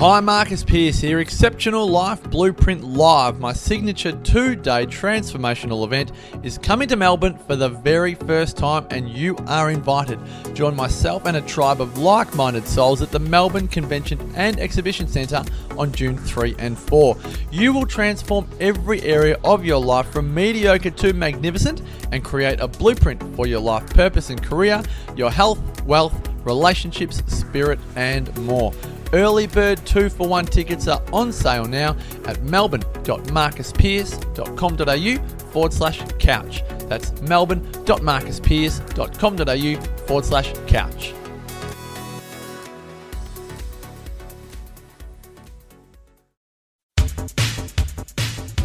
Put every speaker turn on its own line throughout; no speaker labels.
Hi, Marcus Pearce here. Exceptional Life Blueprint Live, my signature two day transformational event, is coming to Melbourne for the very first time, and you are invited. Join myself and a tribe of like minded souls at the Melbourne Convention and Exhibition Centre on June 3 and 4. You will transform every area of your life from mediocre to magnificent and create a blueprint for your life purpose and career, your health, wealth, relationships, spirit, and more. Early bird two for one tickets are on sale now at melbourne.marcuspearce.com.au forward slash couch. That's melbourne.marcuspearce.com.au forward slash couch.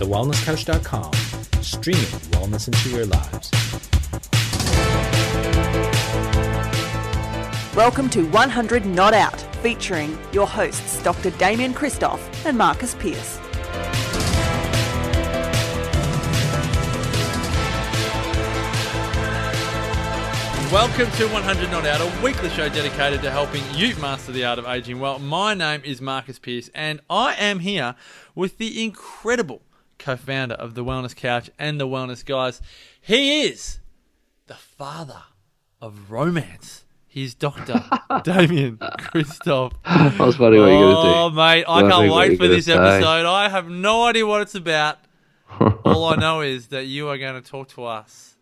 TheWellnessCouch.com, streaming wellness into your lives.
Welcome to 100 Not Out, featuring your hosts Dr. Damian Kristof and Marcus Pearce.
Welcome to 100 Not Out, a weekly show dedicated to helping you master the art of aging well. My name is Marcus Pearce, and I am here with the incredible co founder of The Wellness Couch and The Wellness Guys. He is the father of romance. He's Dr. Damian Kristof.
That was funny what you're
Oh,
going to do.
mate, I can't wait for this
say.
episode. I have no idea what it's about. All I know is that you are going to talk to us,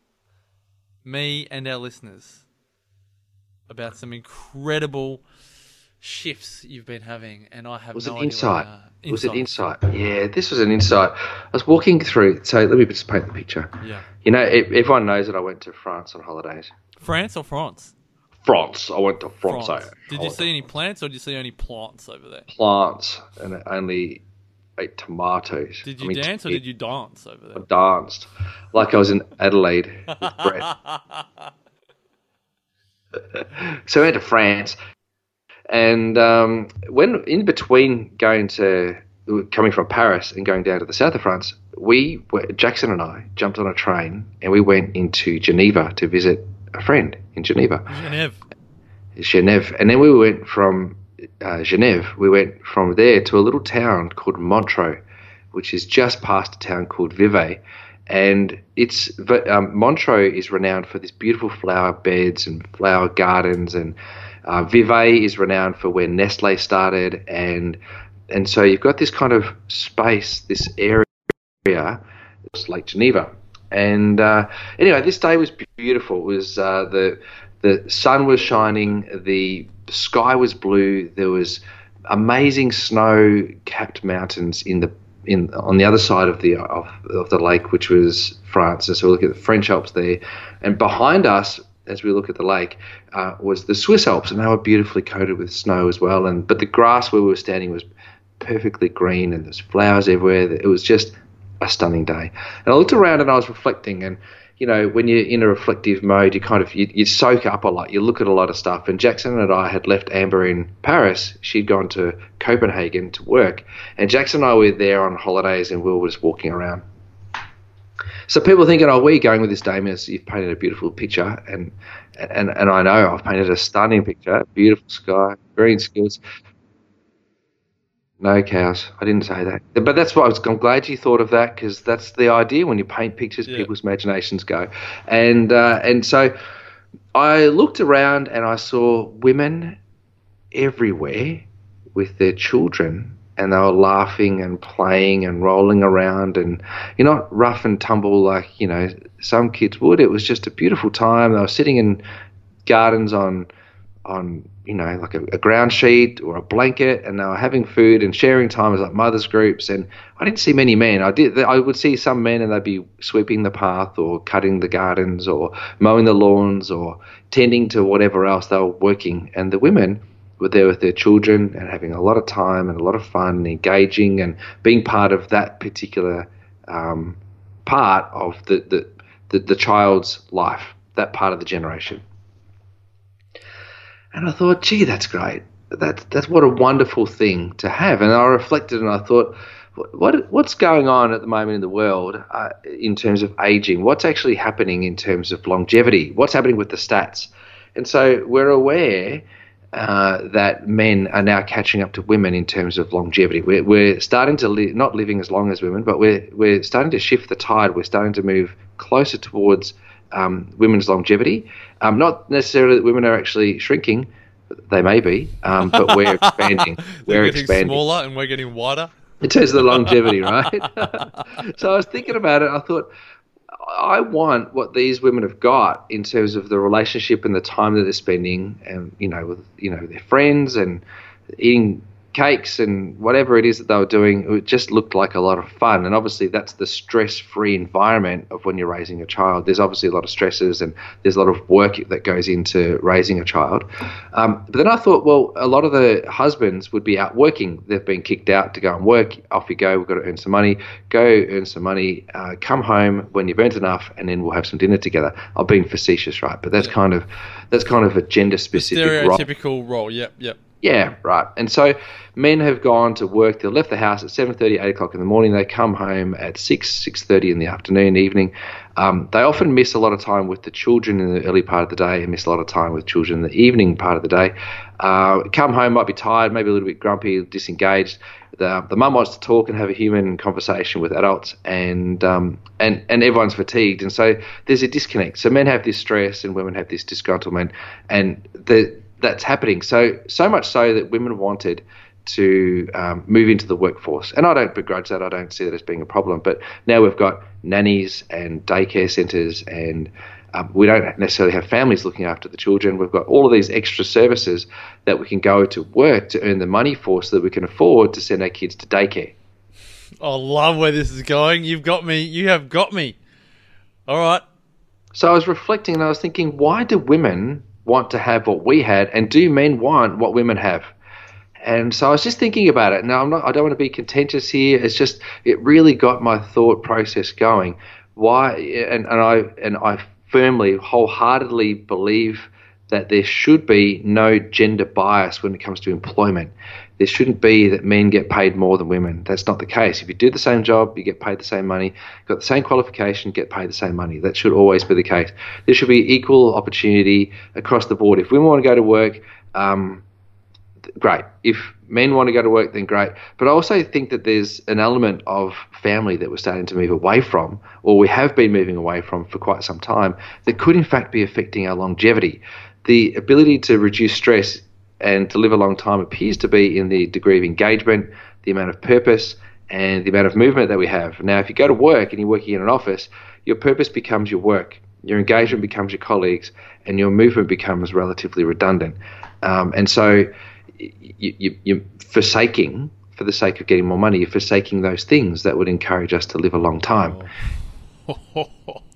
me and our listeners, about some incredible shifts you've been having, and I have
was
no
it
idea
insight?
What.
Was it insight? Yeah, this was an insight. I was walking through. So let me just paint the picture.
Yeah.
You know, e- everyone knows that I went to France on holidays.
France or France?
France. I went to France.
France.
I-
Did
I
you see any plants or did you see any plants over there?
plants and I only ate tomatoes?
Did
I
you
mean,
dance or did you dance over there?
I danced like I was in Adelaide with Brett. so I went to France, and um, when in between going to coming from Paris and going down to the south of France, we were, Jackson and I jumped on a train and we went into Geneva to visit a friend in Geneva,
Genève.
Genève, and then we went from uh, Genève. We went from there to a little town called Montreux, which is just past a town called Vevey, and it's um, Montreux is renowned for these beautiful flower beds and flower gardens, and uh, Vevey is renowned for where Nestle started, and and so you've got this kind of space, this area, it's like Geneva, and uh, anyway, this day was beautiful. It was uh, the the sun was shining, the sky was blue, there was amazing snow-capped mountains in the in on the other side of the of, of the lake, which was France. And so we look at the French Alps there, and behind us, as we look at the lake, uh, was the Swiss Alps, and they were beautifully coated with snow as well. And but the grass where we were standing was perfectly green, and there's flowers everywhere. It was just a stunning day. And I looked around and I was reflecting, and you know, when you're in a reflective mode, you kind of you, you soak up a lot. You look at a lot of stuff. And Jackson and I had left Amber in Paris. She'd gone to Copenhagen to work, and Jackson and I were there on holidays, and we were just walking around. So people thinking, oh, where are you going with this, Damian? You've painted a beautiful picture, and and and I know I've painted a stunning picture, beautiful sky, green skills. No cows. I didn't say that, but that's why I was. I'm glad you thought of that because that's the idea when you paint pictures,
Yeah.
people's imaginations go, and uh, and so I looked around and I saw women everywhere with their children and they were laughing and playing and rolling around and you're not rough and tumble like you know some kids would it was just a beautiful time they were sitting in gardens on on you know like a, a ground sheet or a blanket and they were having food and sharing time as like mothers groups and I didn't see many men I did I would see some men and they'd be sweeping the path or cutting the gardens or mowing the lawns or tending to whatever else they were working and the women were there with their children and having a lot of time and a lot of fun and engaging and being part of that particular um, part of the, the, the, the child's life, that part of the generation. And I thought, gee, that's great. That, that's what a wonderful thing to have. And I reflected and I thought, what what's going on at the moment in the world uh, in terms of aging? What's actually happening in terms of longevity? What's happening with the stats? And so we're aware uh, that men are now catching up to women in terms of longevity. We're, we're starting to li- not living as long as women, but we're we're starting to shift the tide. We're starting to move closer towards um, women's longevity. Um, not necessarily that women are actually shrinking. They may be, um, but we're expanding. We're
getting
expanding
smaller and we're getting wider.
in terms of the longevity, right? so I was thinking about it. I thought, I want what these women have got in terms of the relationship and the time that they're spending, and you know, with you know their friends and eating cakes and whatever it is that they were doing. It just looked like a lot of fun, and obviously that's the stress-free environment of when you're raising a child. There's obviously a lot of stresses and there's a lot of work that goes into raising a child. Um, but then I thought, well, a lot of the husbands would be out working. They've been kicked out to go and work. Off you go. We've got to earn some money. Go earn some money. Uh, come home when you've earned enough, and then we'll have some dinner together. I'm being facetious, right? But that's kind of that's kind of a gender-specific role.
Stereotypical role. Yep, yep.
Yeah, right. And so men have gone to work. They left the house at 7.30, 8 o'clock in the morning. They come home at 6, 6.30 in the afternoon, evening. Um, they often miss a lot of time with the children in the early part of the day and miss a lot of time with children in the evening part of the day. Uh, come home, might be tired, maybe a little bit grumpy, disengaged. The, the mum wants to talk and have a human conversation with adults, and um, and and everyone's fatigued, and so there's a disconnect. So men have this stress, and women have this disgruntlement, and the that's happening. So so much so that women wanted to um, move into the workforce, and I don't begrudge that. I don't see that as being a problem. But now we've got nannies and daycare centres, and um, we don't necessarily have families looking after the children. We've got all of these extra services that we can go to work to earn the money for, so that we can afford to send our kids to daycare.
I love where this is going. You've got me. You have got me. All right.
So I was reflecting and I was thinking, why do women want to have what we had, and do men want what women have? And so I was just thinking about it. Now I'm not. I don't want to be contentious here. It's just it really got my thought process going. Why? And, and I and I firmly, wholeheartedly believe that there should be no gender bias when it comes to employment. There shouldn't be that men get paid more than women. That's not the case. If you do the same job, you get paid the same money. Got the same qualification, get paid the same money. That should always be the case. There should be equal opportunity across the board. If women want to go to work, um, great. If men want to go to work, then great. But I also think that there's an element of family that we're starting to move away from, or we have been moving away from for quite some time, that could in fact be affecting our longevity. The ability to reduce stress and to live a long time appears to be in the degree of engagement, the amount of purpose, and the amount of movement that we have. Now, if you go to work and you're working in an office, your purpose becomes your work, your engagement becomes your colleagues, and your movement becomes relatively redundant. Um, and so you, you, you're forsaking, for the sake of getting more money, you're forsaking those things that would encourage us to live a long time.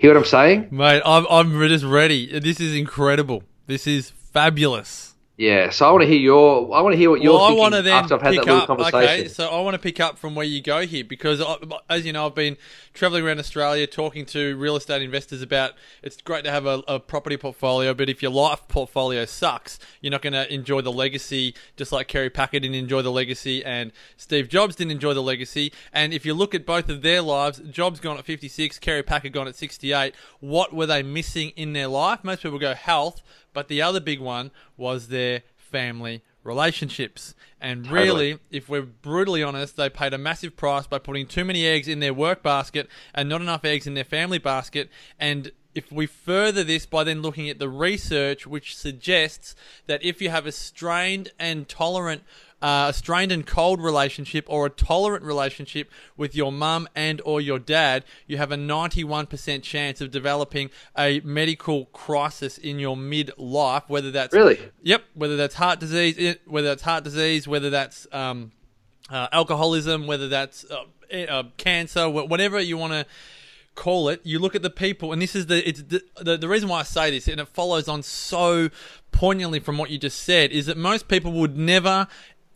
Hear what I'm saying?
Mate, I'm, I'm just ready. This is incredible. This is fabulous.
Yeah, so I want to hear your. I want to hear what you're
well, I
thinking
want to then
after I've had
pick
that little
up.
conversation.
Okay, so I want to pick up from where you go here because, I, as you know, I've been traveling around Australia talking to real estate investors about. It's great to have a, a property portfolio, but if your life portfolio sucks, you're not going to enjoy the legacy. Just like Kerry Packer didn't enjoy the legacy, and Steve Jobs didn't enjoy the legacy. And if you look at both of their lives, Jobs gone at 56, Kerry Packer gone at 68. What were they missing in their life? Most people go health, but the other big one was their family relationships. And really, if we're brutally honest, they paid a massive price by putting too many eggs in their work basket and not enough eggs in their family basket. And if we further this by then looking at the research, which suggests that if you have a strained and tolerant uh, a strained and cold relationship or a tolerant relationship with your mum and or your dad, you have a 91% chance of developing a medical crisis in your midlife, whether that's
Really?
Yep, whether that's heart disease, whether that's heart disease, whether that's um, uh, alcoholism, whether that's uh, uh, cancer, whatever you want to call it. You look at the people, and this is the it's the, the the reason why I say this, and it follows on so poignantly from what you just said, is that most people would never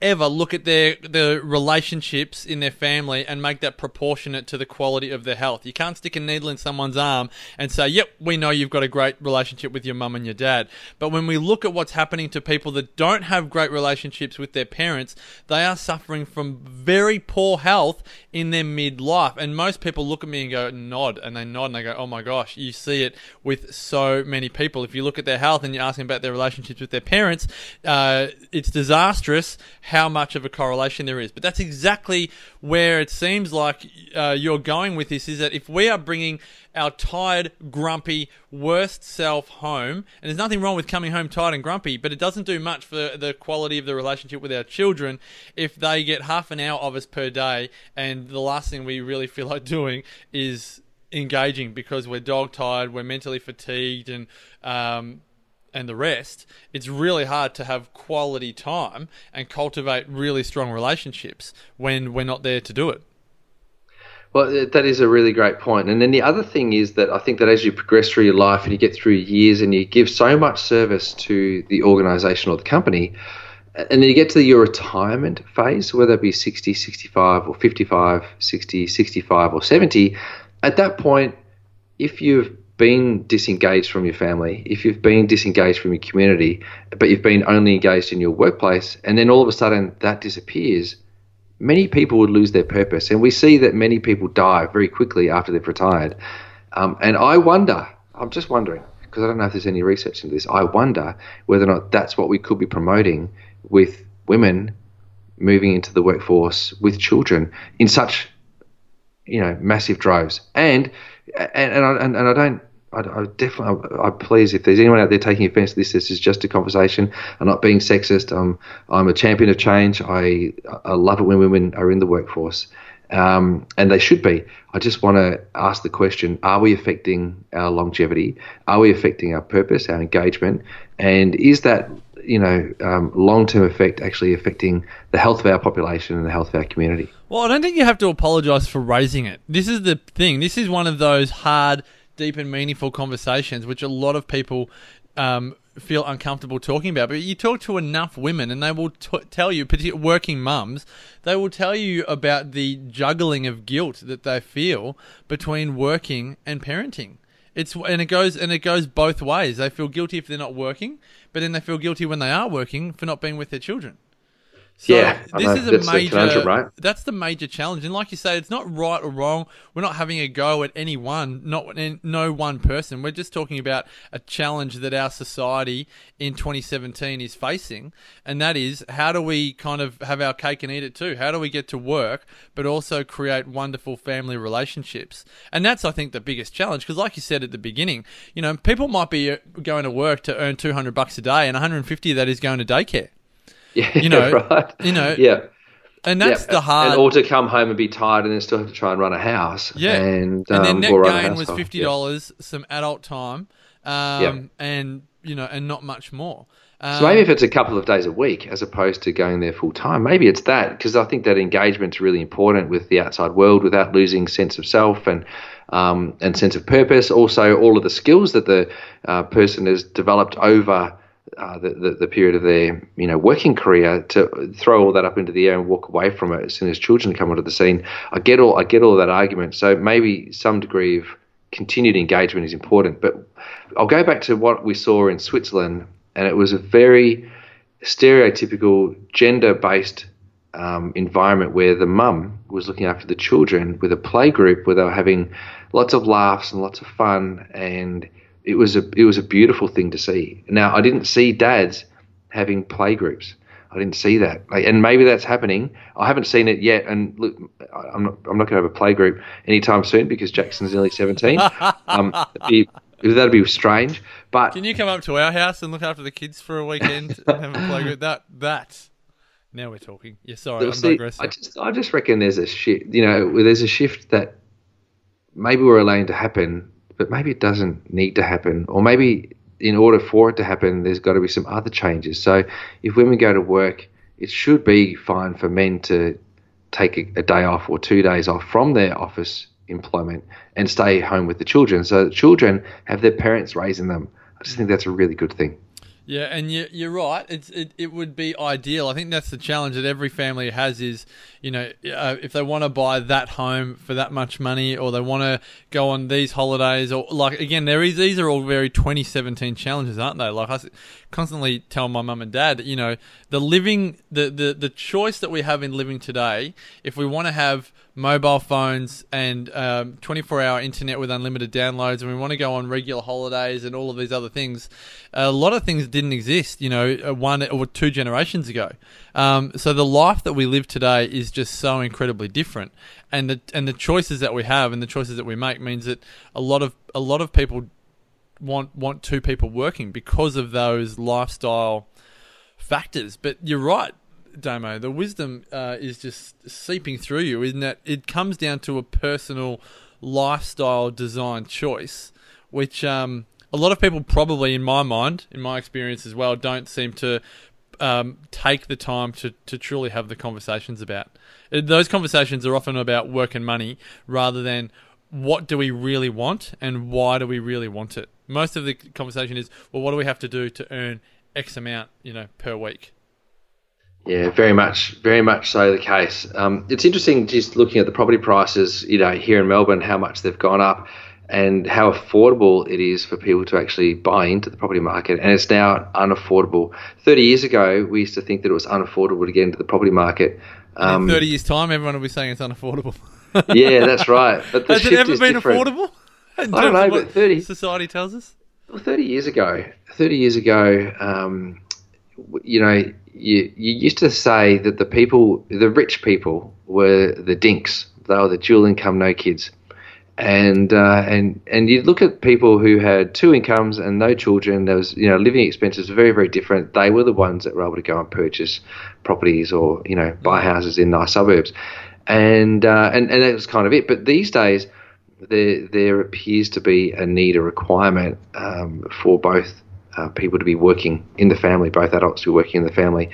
ever look at their the relationships in their family and make that proportionate to the quality of their health. You can't stick a needle in someone's arm and say, "Yep, we know you've got a great relationship with your mum and your dad." But when we look at what's happening to people that don't have great relationships with their parents, they are suffering from very poor health in their midlife. And most people look at me and go, "Nod," and they nod and they go, "Oh my gosh, you see it with so many people. If you look at their health and you're asking about their relationships with their parents, uh, it's disastrous how much of a correlation there is. But that's exactly where it seems like uh, you're going with this is that if we are bringing our tired, grumpy, worst self home, and there's nothing wrong with coming home tired and grumpy, but it doesn't do much for the quality of the relationship with our children if they get half an hour of us per day, and the last thing we really feel like doing is engaging because we're dog tired, we're mentally fatigued, and um, and the rest, it's really hard to have quality time and cultivate really strong relationships when we're not there to do it.
Well, that is a really great point. And then the other thing is that I think that as you progress through your life and you get through years and you give so much service to the organization or the company, and then you get to your retirement phase, whether it be 60, 65, or 55, 60, 65, or 70, at that point, if you've been disengaged from your family, if you've been disengaged from your community, but you've been only engaged in your workplace, and then all of a sudden that disappears, many people would lose their purpose. And we see that many people die very quickly after they've retired. Um, and I wonder, I'm just wondering, because I don't know if there's any research into this, I wonder whether or not that's what we could be promoting with women moving into the workforce with children in such, you know, massive droves. And and and I, and, and I don't I, I definitely, I, I, please, if there's anyone out there taking offence to this, this is just a conversation. I'm not being sexist. I'm, I'm a champion of change. I, I love it when women are in the workforce, um, and they should be. I just want to ask the question: Are we affecting our longevity? Are we affecting our purpose, our engagement, and is that you know um, long-term effect actually affecting the health of our population and the health of our community?
Well, I don't think you have to apologise for raising it. This is the thing. This is one of those hard deep and meaningful conversations, which a lot of people um, feel uncomfortable talking about. But you talk to enough women, and they will t- tell you, particularly working mums, they will tell you about the juggling of guilt that they feel between working and parenting. It's and it goes and it goes both ways. They feel guilty if they're not working, but then they feel guilty when they are working for not being with their children.
So yeah,
this is a major. Right? That's the major challenge, and like you say, it's not right or wrong. We're not having a go at any one, not no one person. We're just talking about a challenge that our society in 2017 is facing, and that is how do we kind of have our cake and eat it too? How do we get to work, but also create wonderful family relationships? And that's, I think, the biggest challenge because, like you said at the beginning, you know, people might be uh, going to work to earn 200 bucks a day, and 150 of that is going to daycare.
Yeah, you know, right.
You know,
yeah.
And that's
yeah.
the hard.
And, or to come home and be tired and then still have to try and run a house.
Yeah.
And,
um,
and
then net gain was fifty dollars, yeah. some adult time, um, yeah. and you know, and not much more.
Um, so maybe if it's a couple of days a week as opposed to going there full time, maybe it's that because I think that engagement is really important with the outside world without losing sense of self and um, and sense of purpose. Also, all of the skills that the uh, person has developed over uh, the, the, the period of their you know working career to throw all that up into the air and walk away from it as soon as children come onto the scene. I get all I get all that argument. So maybe some degree of continued engagement is important. But I'll go back to what we saw in Switzerland, and it was a very stereotypical gender-based um, environment where the mum was looking after the children with a play group where they were having lots of laughs and lots of fun and it was a it was a beautiful thing to see. Now I didn't see dads having play groups. I didn't see that, like, and maybe that's happening. I haven't seen it yet, and look, I'm not I'm not going to have a play group anytime soon because Jackson's nearly 17. um, that'd be, that'd be strange. But
can you come up to our house and look after the kids for a weekend and have a play group? That that. Now we're talking. Yeah, sorry, I'm see,
I just I just reckon there's a shift. You know, there's a shift that maybe we're allowing to happen but maybe it doesn't need to happen, or maybe in order for it to happen, there's got to be some other changes. So if women go to work, it should be fine for men to take a, a day off or two days off from their office employment and stay home with the children. So the children have their parents raising them. I just think that's a really good thing.
Yeah, and you, you're right. It's it, it would be ideal. I think that's the challenge that every family has is, you know, uh, if they want to buy that home for that much money, or they want to go on these holidays, or like again, there is these are all very 2017 challenges, aren't they? Like I constantly tell my mum and dad, you know, the living, the the the choice that we have in living today, if we want to have mobile phones and um, 24 hour internet with unlimited downloads, and we want to go on regular holidays and all of these other things, a lot of things didn't exist, you know, uh, one or two generations ago. Um, so the life that we live today is just so incredibly different, and the and the choices that we have and the choices that we make means that a lot of a lot of people want want two people working because of those lifestyle factors. But you're right, Damo. The wisdom uh, is just seeping through you, isn't that? It comes down to a personal lifestyle design choice, which um, a lot of people probably, in my mind, in my experience as well, don't seem to um, take the time to, to truly have the conversations about. Uh, those conversations are often about work and money rather than what do we really want and why do we really want it. Most of the conversation is, well, what do we have to do to earn X amount, you know, per week?
Yeah, very much, very much so the case. Um, it's interesting just looking at the property prices, you know, here in Melbourne, how much they've gone up and how affordable it is for people to actually buy into the property market. And it's now unaffordable. 30 years ago, we used to think that it was unaffordable to get into the property market.
Um, In 30 years' time, everyone will be saying it's unaffordable.
yeah, that's right. But the
Has it ever been
different.
affordable?
I don't know, but 30
society tells us.
Well, 30 years ago, 30 years ago, um, you know, you, you used to say that the people, the rich people, were the dinks. They were the dual income, no kids. And uh, and and you look at people who had two incomes and no children. There was you know living expenses were very very different. They were the ones that were able to go and purchase properties or you know buy houses in nice suburbs, and uh, and and that was kind of it. But these days, there there appears to be a need, a requirement um, for both uh, people to be working in the family, both adults to be working in the family,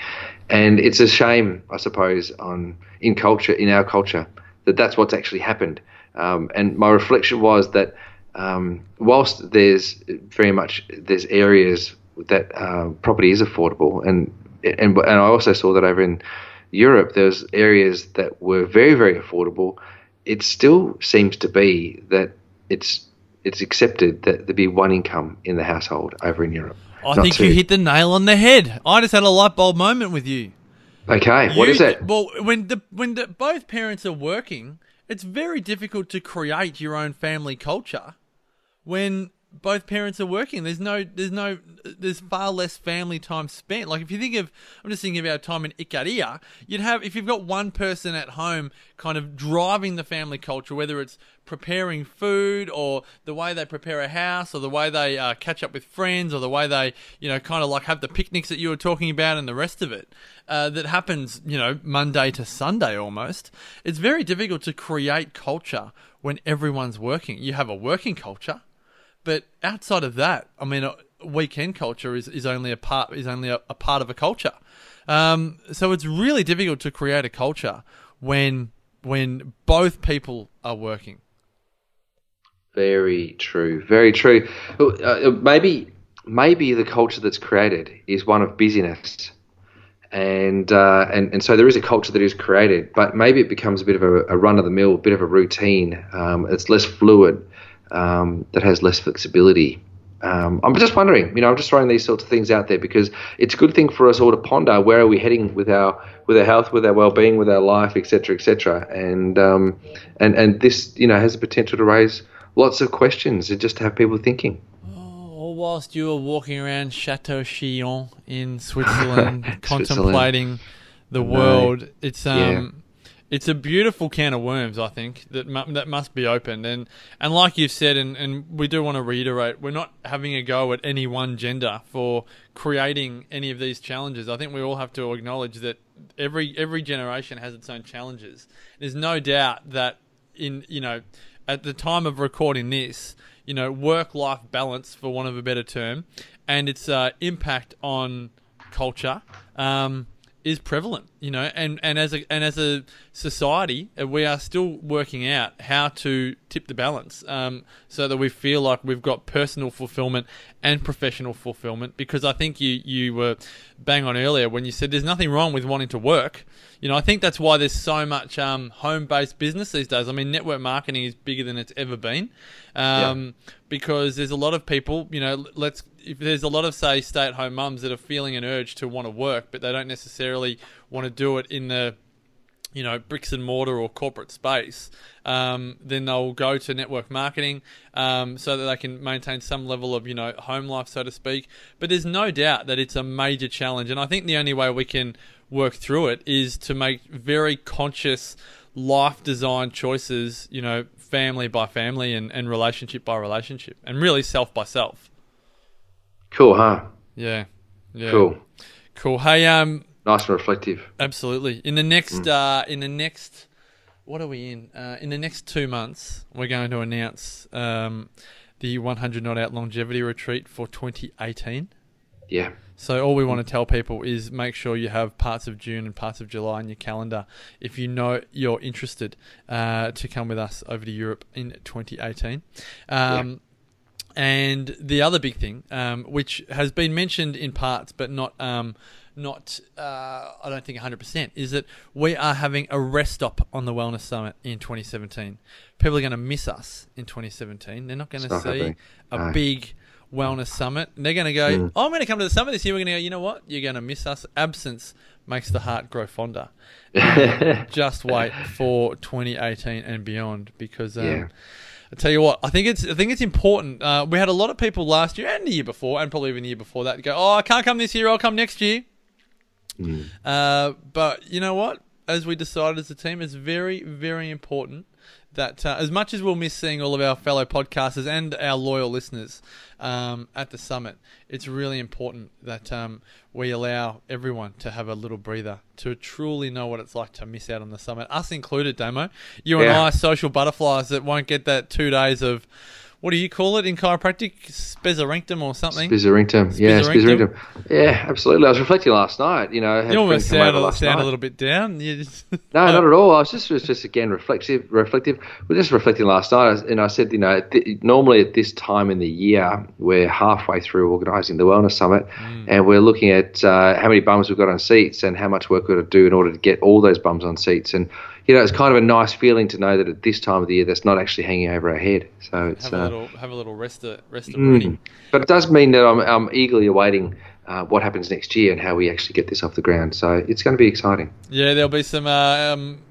and it's a shame, I suppose, on in culture, in our culture, that that's what's actually happened. Um, and my reflection was that um, whilst there's very much there's areas that uh, property is affordable, and and and I also saw that over in Europe, there's areas that were very very affordable. It still seems to be that it's it's accepted that there be one income in the household over in Europe.
I think two. you hit the nail on the head. I just had a light bulb moment with you.
Okay,
you,
what is it?
Well, when the when the, both parents are working, it's very difficult to create your own family culture when both parents are working. There's no, there's no, there's far less family time spent. Like if you think of, I'm just thinking about time in Ikaria, you'd have, if you've got one person at home kind of driving the family culture, whether it's preparing food or the way they prepare a house or the way they uh, catch up with friends or the way they, you know, kind of like have the picnics that you were talking about and the rest of it, uh, that happens, you know, Monday to Sunday almost. It's very difficult to create culture when everyone's working. You have a working culture but outside of that, I mean, uh, weekend culture is, is only a part is only a, a part of a culture. Um, so it's really difficult to create a culture when when both people are working.
Very true. Very true. Uh, uh, maybe maybe the culture that's created is one of busyness. And, uh, and and so there is a culture that is created, but maybe it becomes a bit of a, a run of the mill, a bit of a routine. Um, it's less fluid um, that has less flexibility. Um, I'm just wondering, you know, I'm just throwing these sorts of things out there because it's a good thing for us all to ponder where are we heading with our with our health, with our well-being, with our life, etc., etc. And um, and and this, you know, has the potential to raise lots of questions and just to have people thinking.
Oh, whilst you were walking around Chateau Chillon in Switzerland, Switzerland. contemplating the world, no. it's um. It's a beautiful can of worms, I think that mu- that must be opened, and and like you've said, and, and we do want to reiterate, we're not having a go at any one gender for creating any of these challenges. I think we all have to acknowledge that every every generation has its own challenges. There's no doubt that in you know at the time of recording this, you know, work life balance, for want of a better term, and its uh, impact on culture. Um, is prevalent, you know, and, and as a and as a society, uh, we are still working out how to tip the balance, um, so that we feel like we've got personal fulfillment and professional fulfillment. Because I think you you were bang on earlier when you said there's nothing wrong with wanting to work. You know, I think that's why there's so much um, home-based business these days. I mean, network marketing is bigger than it's ever been, um, because there's a lot of people. You know, let's if there's a lot of say stay-at-home mums that are feeling an urge to want to work, but they don't necessarily want to do it in the you know bricks and mortar or corporate space, um, then they'll go to network marketing um, so that they can maintain some level of you know home life, so to speak. But there's no doubt that it's a major challenge, and I think the only way we can work through it is to make very conscious life design choices. You know, family by family and, and relationship by relationship, and really self by self.
Cool, huh?
Yeah. Yeah.
Cool.
Cool. Hey, um,
Nice and reflective.
absolutely. In the next, uh, in the next, what are we in? Uh, in the next two months, we're going to announce um, the 100 Not Out Longevity Retreat for 2018.
Yeah.
So all we want to tell people is make sure you have parts of June and parts of July in your calendar if you know you're interested uh, to come with us over to Europe in 2018. Um, And the other big thing, um, which has been mentioned in parts but not um, not uh, I don't think 100%, is that we are having a rest stop on the Wellness Summit in 2017. People are going to miss us in 2017. They're not going to see
happening.
a
No.
big wellness summit. And they're going to go,
Mm.
oh, I'm going to come to the summit this year. We're going to go, you know what? You're going to miss us. Absence makes the heart grow fonder. Just wait for 2018 and beyond because um,
Yeah.
I tell you what, I think it's I think it's important. Uh, we had a lot of people last year and the year before, and probably even the year before that, go, "Oh, I can't come this year. I'll come next year." Uh, but you know what? As we decided as a team, it's very, very important that uh, as much as we'll miss seeing all of our fellow podcasters and our loyal listeners um, at the summit, it's really important that um, we allow everyone to have a little breather to truly know what it's like to miss out on the summit, us included, Damo. You and
Yeah.
I, social butterflies that won't get that two days of. What do you call it in chiropractic? Spezorinctum or something?
Spizzerinctum. Yeah.
Spizzerinctum.
Yeah, absolutely. I was reflecting last night. You know,
you almost
friends come over
sound, a- sound a little bit down. Just,
No, not at all. I was just was just again reflective. Reflective. We're just reflecting last night, and I said, you know, th- normally at this time in the year, we're halfway through organising the wellness summit,
Mm.
and we're looking at uh, how many bums we've got on seats and how much work we've got to do in order to get all those bums on seats. And you know, it's kind of a nice feeling to know that at this time of the year, that's not actually hanging over our head. So it's.
have a
uh,
little have a little rest of, rest of
Mm. But it does mean that I'm, I'm eagerly awaiting uh, what happens next year and how we actually get this off the ground. So it's going to be exciting.
Yeah, there'll be some. Uh, um,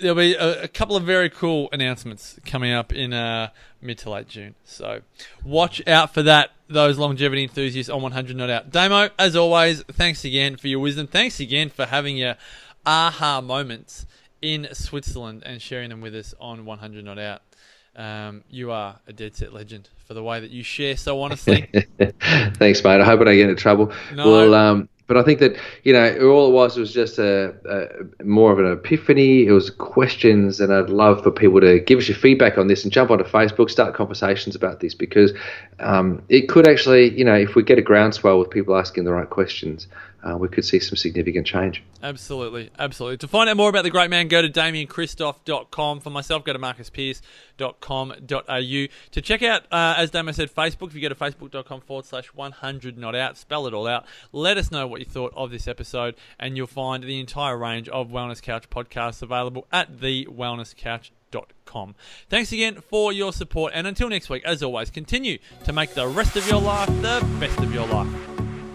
there'll be a, a couple of very cool announcements coming up in uh, mid to late June. So watch out for that. Those longevity enthusiasts on 100 Not Out. Damo, as always, thanks again for your wisdom. Thanks again for having your aha moments in Switzerland and sharing them with us on 100 Not Out. Um, you are a dead set legend for the way that you share so honestly.
Thanks, mate. I hope I don't get into trouble.
No.
Well, um, but I think that you know, all it was was just a, a more of an epiphany. It was questions, and I'd love for people to give us your feedback on this and jump onto Facebook, start conversations about this because um, it could actually, you know, if we get a groundswell with people asking the right questions, uh, we could see some significant change.
Absolutely, absolutely. To find out more about the great man, go to damiankristof.com. For myself, go to MarcusPearce.com.au. To check out, uh, as Damon said, Facebook, if you go to Facebook.com forward slash 100 not out, spell it all out. Let us know what you thought of this episode, and you'll find the entire range of Wellness Couch podcasts available at thewellnesscouch.com. Thanks again for your support, and until next week, as always, continue to make the rest of your life the best of your life.